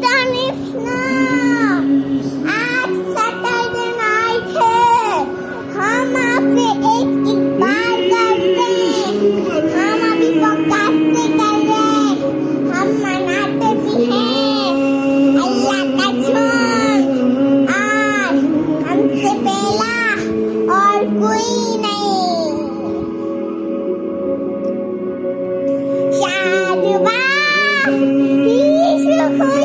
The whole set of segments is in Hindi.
Danny Snow.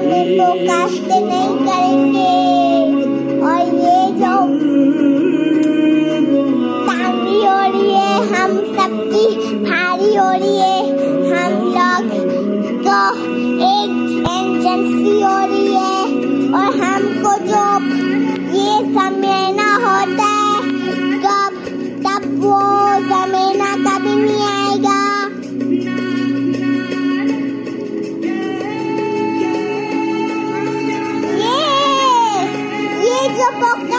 तो नहीं करेंगे। और ये जो हम सबकी भारी हो रही है। purple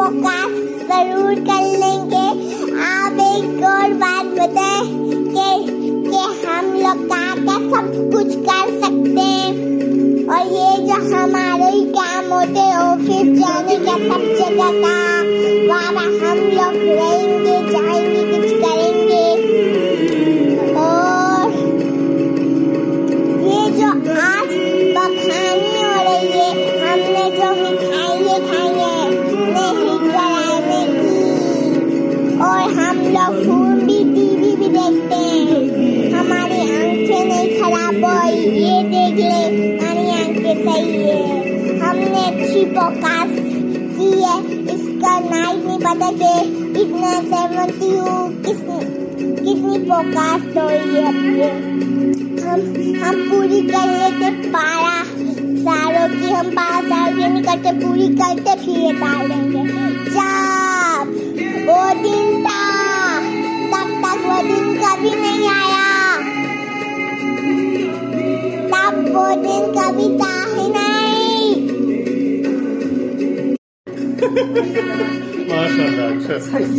पॉडकास्ट ज़रूर कर लेंगे। आप एक और बात बताएँ। ये देख ले हमारी आँखें सही है। हमने अच्छी पोकास की है। इसका नाइट नहीं पता के इतना सहमति हूँ, किस कितनी पोकास हो रही है हम हम पूरी कर लेते पारा सालों की। हम पारा साल की नहीं करते, पूरी करते फिर डाल देंगे चार कविता है नहीं माशाल्लाह अच्छा